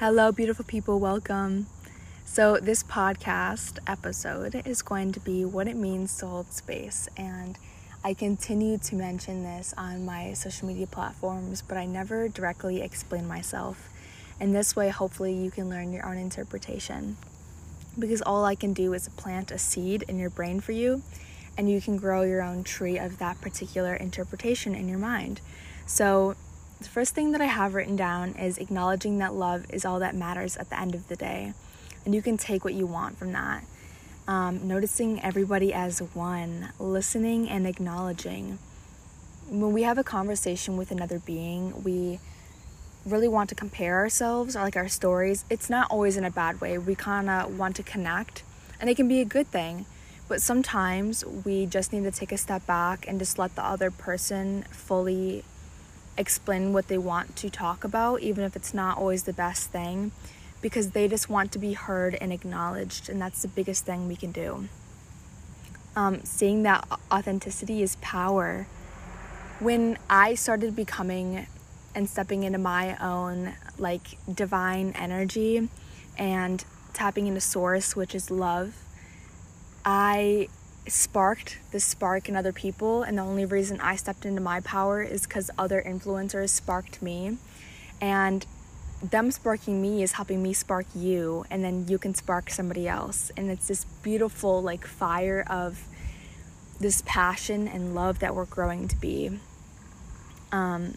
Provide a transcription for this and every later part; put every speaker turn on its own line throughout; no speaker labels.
Hello, beautiful people, welcome. So, this podcast episode is going to be what it means to hold space. And I continue to mention this on my social media platforms, but I never directly explain myself. And this way, hopefully, you can learn your own interpretation. Because all I can do is plant a seed in your brain for you, and you can grow your own tree of that particular interpretation in your mind. So, the first thing that I have written down is acknowledging that love is all that matters at the end of the day. And you can take what you want from that. Um, noticing everybody as one, listening and acknowledging. When we have a conversation with another being, we really want to compare ourselves or like our stories. It's not always in a bad way. We kind of want to connect, and it can be a good thing. But sometimes we just need to take a step back and just let the other person fully explain what they want to talk about, even if it's not always the best thing, because they just want to be heard and acknowledged, and that's the biggest thing we can do. Um, seeing that authenticity is power. When I started becoming and stepping into my own like divine energy and tapping into source, which is love, I sparked this spark in other people and the only reason I stepped into my power is because other influencers sparked me. And them sparking me is helping me spark you and then you can spark somebody else. And it's this beautiful like fire of this passion and love that we're growing to be. Um,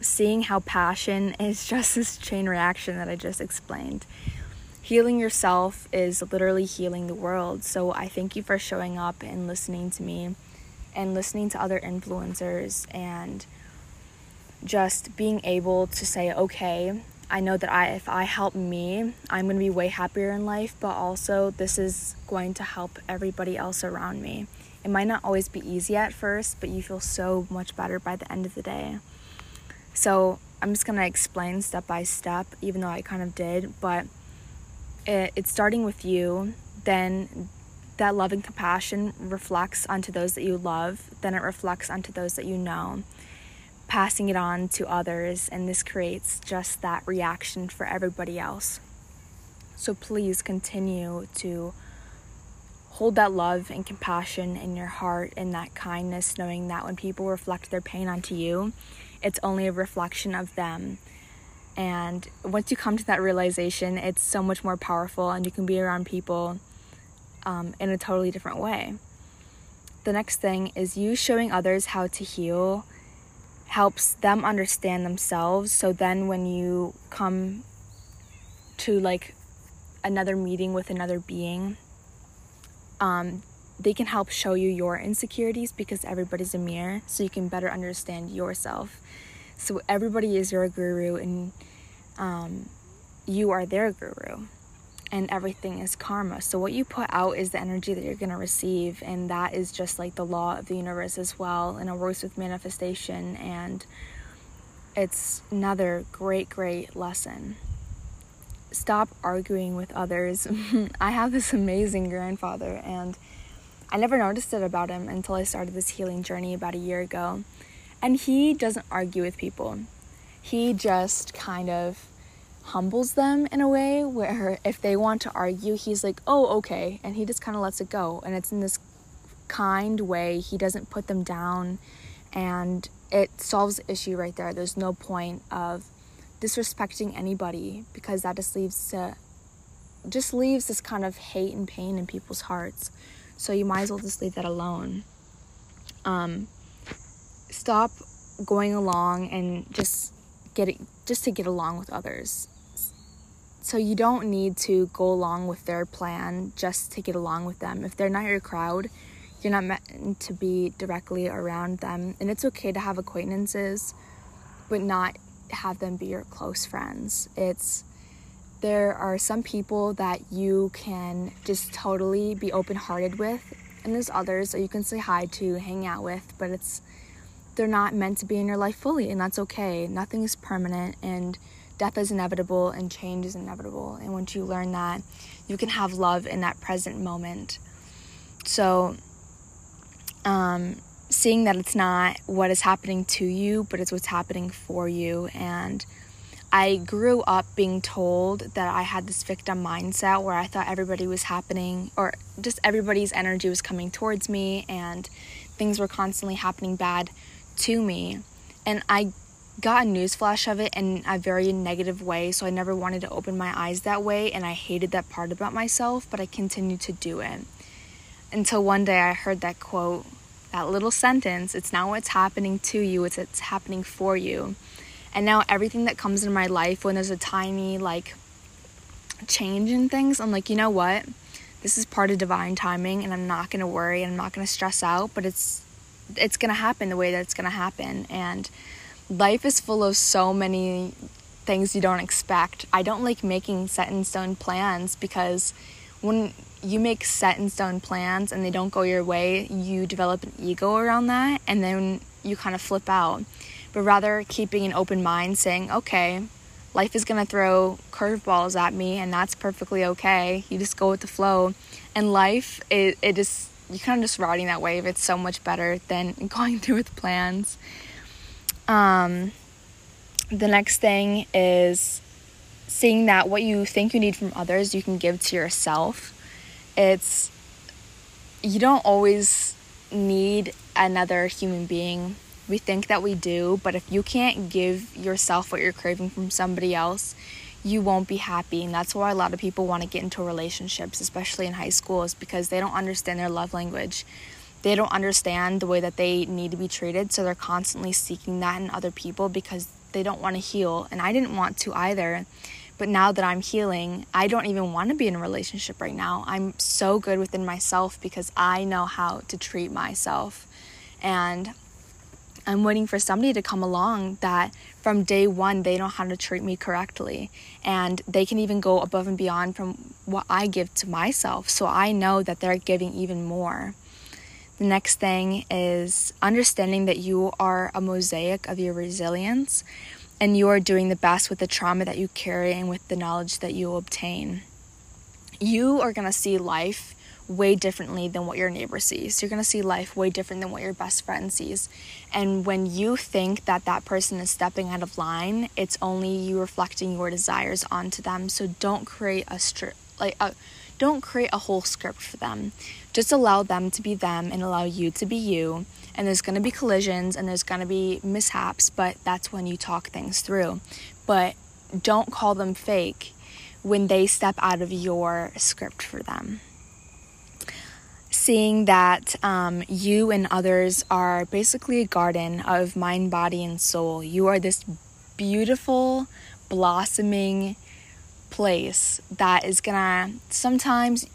seeing how passion is just this chain reaction that I just explained healing yourself is literally healing the world. So I thank you for showing up and listening to me and listening to other influencers and just being able to say, okay, I know that I if I help me, I'm going to be way happier in life, but also this is going to help everybody else around me. It might not always be easy at first, but you feel so much better by the end of the day. So, I'm just going to explain step by step even though I kind of did, but it, it's starting with you, then that love and compassion reflects onto those that you love, then it reflects onto those that you know, passing it on to others, and this creates just that reaction for everybody else. So please continue to hold that love and compassion in your heart and that kindness, knowing that when people reflect their pain onto you, it's only a reflection of them and once you come to that realization, it's so much more powerful, and you can be around people um, in a totally different way. The next thing is you showing others how to heal helps them understand themselves. So then, when you come to like another meeting with another being, um, they can help show you your insecurities because everybody's a mirror, so you can better understand yourself. So everybody is your guru, and um, you are their guru, and everything is karma. So what you put out is the energy that you're gonna receive, and that is just like the law of the universe as well. And it works with manifestation, and it's another great, great lesson. Stop arguing with others. I have this amazing grandfather, and I never noticed it about him until I started this healing journey about a year ago. And he doesn't argue with people. He just kind of humbles them in a way where if they want to argue, he's like, oh, okay. And he just kind of lets it go. And it's in this kind way. He doesn't put them down. And it solves the issue right there. There's no point of disrespecting anybody because that just leaves to, just leaves this kind of hate and pain in people's hearts. So you might as well just leave that alone. Um, stop going along and just get it just to get along with others. So you don't need to go along with their plan just to get along with them. If they're not your crowd, you're not meant to be directly around them. And it's okay to have acquaintances, but not have them be your close friends. It's there are some people that you can just totally be open-hearted with, and there's others that you can say hi to, hang out with, but it's they're not meant to be in your life fully, and that's okay. Nothing is permanent, and death is inevitable, and change is inevitable. And once you learn that, you can have love in that present moment. So, um, seeing that it's not what is happening to you, but it's what's happening for you, and I grew up being told that I had this victim mindset where I thought everybody was happening or just everybody's energy was coming towards me and things were constantly happening bad to me. And I got a newsflash of it in a very negative way, so I never wanted to open my eyes that way, and I hated that part about myself, but I continued to do it. Until one day I heard that quote, that little sentence, it's not what's happening to you, it's it's happening for you. And now everything that comes in my life when there's a tiny like change in things, I'm like, you know what? This is part of divine timing and I'm not to worry and I'm not to stress out, but it's it's to happen the way that it's to happen and life is full of so many things you don't expect. I don't like making set in stone plans because when you make set in stone plans and they don't go your way, you develop an ego around that and then you kind of flip out but rather keeping an open mind, saying, okay, life is going to throw curveballs at me, and that's perfectly okay. You just go with the flow. And life, it, it just, you kind of just riding that wave. It's so much better than going through with plans. Um, the next thing is seeing that what you think you need from others, you can give to yourself. It's, you don't always need another human being we think that we do, but if you can't give yourself what you're craving from somebody else, you won't be happy. And that's why a lot of people want to get into relationships, especially in high school, is because they don't understand their love language. They don't understand the way that they need to be treated, so they're constantly seeking that in other people because they don't want to heal. And I didn't want to either. But now that I'm healing, I don't even want to be in a relationship right now. I'm so good within myself because I know how to treat myself. And I'm waiting for somebody to come along that from day one they know how to treat me correctly and they can even go above and beyond from what I give to myself. So I know that they're giving even more. The next thing is understanding that you are a mosaic of your resilience and you are doing the best with the trauma that you carry and with the knowledge that you obtain. You are going to see life way differently than what your neighbor sees. You're going to see life way different than what your best friend sees. And when you think that that person is stepping out of line, it's only you reflecting your desires onto them. So don't create a stri- like a don't create a whole script for them. Just allow them to be them and allow you to be you. And there's going to be collisions and there's going to be mishaps, but that's when you talk things through. But don't call them fake when they step out of your script for them seeing that um, you and others are basically a garden of mind, body, and soul. You are this beautiful, blossoming place that is gonna sometimes,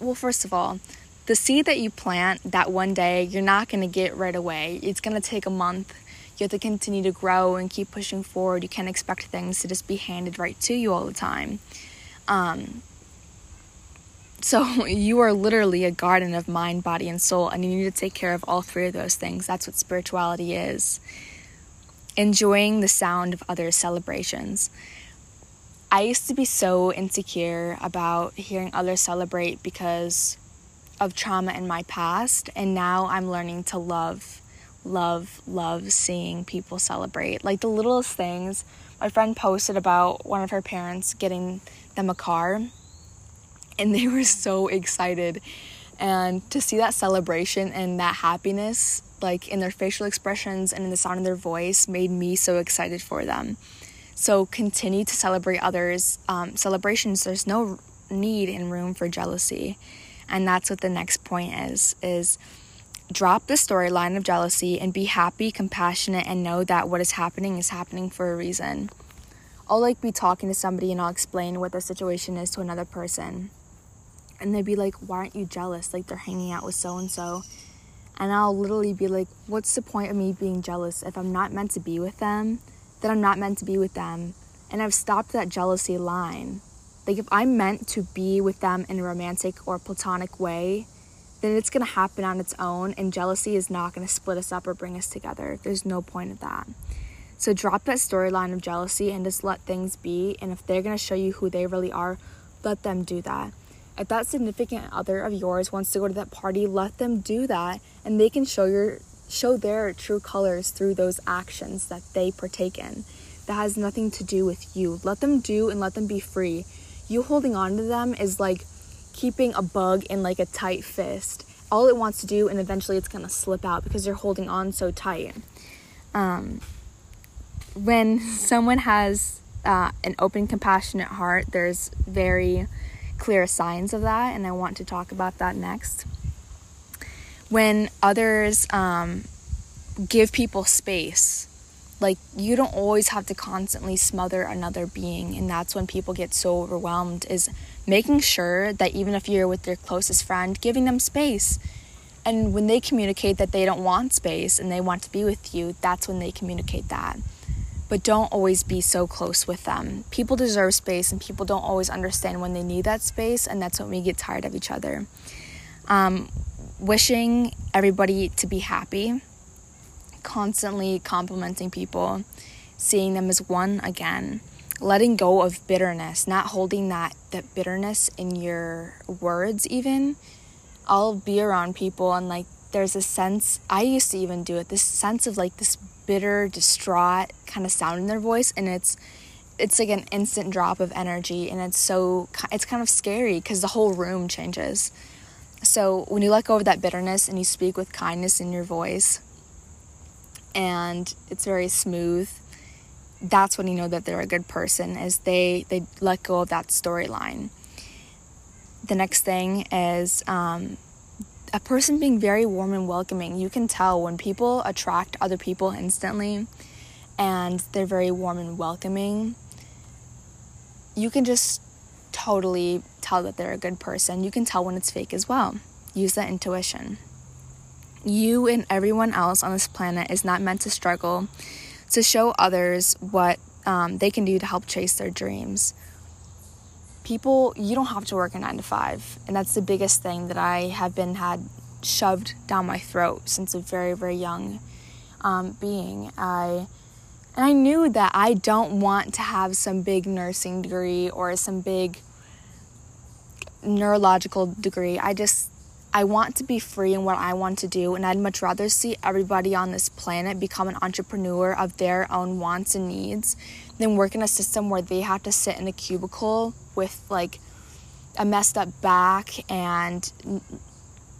well, first of all, the seed that you plant that one day you're not gonna get right away. It's gonna take a month. You have to continue to grow and keep pushing forward. You can't expect things to just be handed right to you all the time. Um, so you are literally a garden of mind, body, and soul, and you need to take care of all three of those things. That's what spirituality is. Enjoying the sound of others' celebrations. I used to be so insecure about hearing others celebrate because of trauma in my past, and now I'm learning to love, love, love seeing people celebrate. Like the littlest things. My friend posted about one of her parents getting them a car and they were so excited. And to see that celebration and that happiness, like in their facial expressions and in the sound of their voice, made me so excited for them. So continue to celebrate others' um, celebrations. There's no need and room for jealousy, and that's what the next point is: is drop the storyline of jealousy and be happy, compassionate, and know that what is happening is happening for a reason. I'll like be talking to somebody and I'll explain what the situation is to another person and they'd be like, Why aren't you jealous? Like they're hanging out with so and so. And I'll literally be like, What's the point of me being jealous? If I'm not meant to be with them, then I'm not meant to be with them. And I've stopped that jealousy line. Like if I'm meant to be with them in a romantic or platonic way, then it's gonna happen on its own, and jealousy is not gonna split us up or bring us together. There's no point of that. So drop that storyline of jealousy and just let things be. And if they're gonna show you who they really are, let them do that. If that significant other of yours wants to go to that party, let them do that and they can show your show their true colors through those actions that they partake in. that has nothing to do with you. Let them do and let them be free. You holding on to them is like keeping a bug in like a tight fist. All it wants to do, and eventually it's gonna slip out because you're holding on so tight. Um, when someone has uh, an open, compassionate heart, there's very clear signs of that, and I want to talk about that next. When others um, give people space, like you don't always have to constantly smother another being, and that's when people get so overwhelmed. Is making sure that even if you're with your closest friend, giving them space. And when they communicate that they don't want space and they want to be with you, that's when they communicate that but don't always be so close with them. People deserve space, and people don't always understand when they need that space, and that's when we get tired of each other. Um, wishing everybody to be happy, constantly complimenting people, seeing them as one again, letting go of bitterness, not holding that, that bitterness in your words, even. I'll be around people and like there's a sense I used to even do it this sense of like this bitter distraught kind of sound in their voice and it's it's like an instant drop of energy and it's so it's kind of scary because the whole room changes so when you let go of that bitterness and you speak with kindness in your voice and it's very smooth that's when you know that they're a good person is they they let go of that storyline the next thing is um, a person being very warm and welcoming. You can tell when people attract other people instantly and they're very warm and welcoming. You can just totally tell that they're a good person. You can tell when it's fake as well. Use that intuition. You and everyone else on this planet is not meant to struggle to show others what um, they can do to help chase their dreams. People you don't have to work a nine to five and that's the biggest thing that i have been had shoved down my throat since a very very young um, being. I and i knew that i don't want to have some big nursing degree or some big neurological degree. I just I want to be free in what I want to do, and I'd much rather see everybody on this planet become an entrepreneur of their own wants and needs than work in a system where they have to sit in a cubicle with like a messed up back and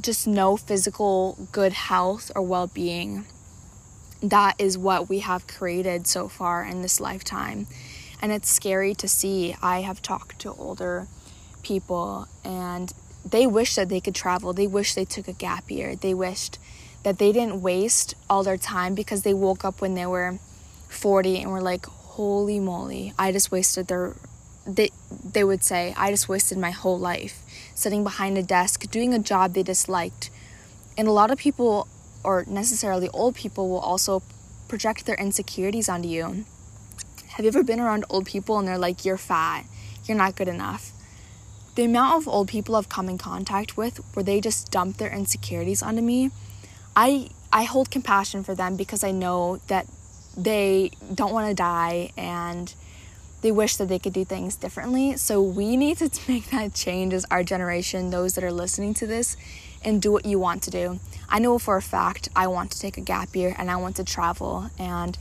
just no physical good health or well being. That is what we have created so far in this lifetime. And it's scary to see. I have talked to older people and they wish that they could travel. They wish they took a gap year. They wished that they didn't waste all their time because they woke up when they were 40 and were like, holy moly, I just wasted their they they would say I just wasted my whole life sitting behind a desk doing a job they disliked. And a lot of people or necessarily old people will also project their insecurities onto you. Have you ever been around old people and they're like you're fat, you're not good enough? The amount of old people I've come in contact with where they just dump their insecurities onto me, I I hold compassion for them because I know that they don't want to die and they wish that they could do things differently. So we need to make that change as our generation, those that are listening to this, and do what you want to do. I know for a fact I want to take a gap year and I want to travel and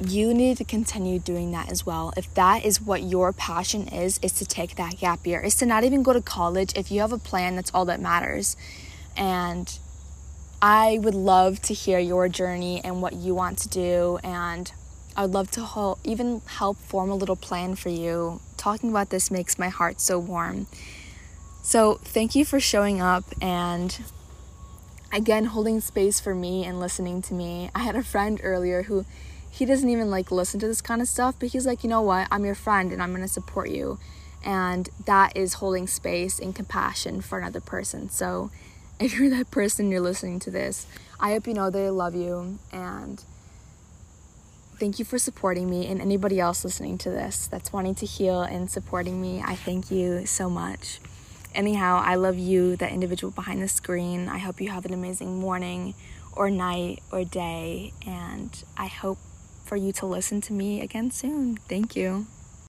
you need to continue doing that as well. If that is what your passion is, is to take that gap year, is to not even go to college. If you have a plan, that's all that matters. And I would love to hear your journey and what you want to do and I would love to help, even help form a little plan for you. Talking about this makes my heart so warm. So, thank you for showing up and again holding space for me and listening to me. I had a friend earlier who he doesn't even like listen to this kind of stuff, but he's like, "You know what? I'm your friend and I'm going to support you." And that is holding space and compassion for another person. So, if you're that person you're listening to this, I hope you know that I love you and thank you for supporting me and anybody else listening to this that's wanting to heal and supporting me. I thank you so much. Anyhow, I love you, the individual behind the screen. I hope you have an amazing morning or night or day, and I hope for you to listen to me again soon. Thank you.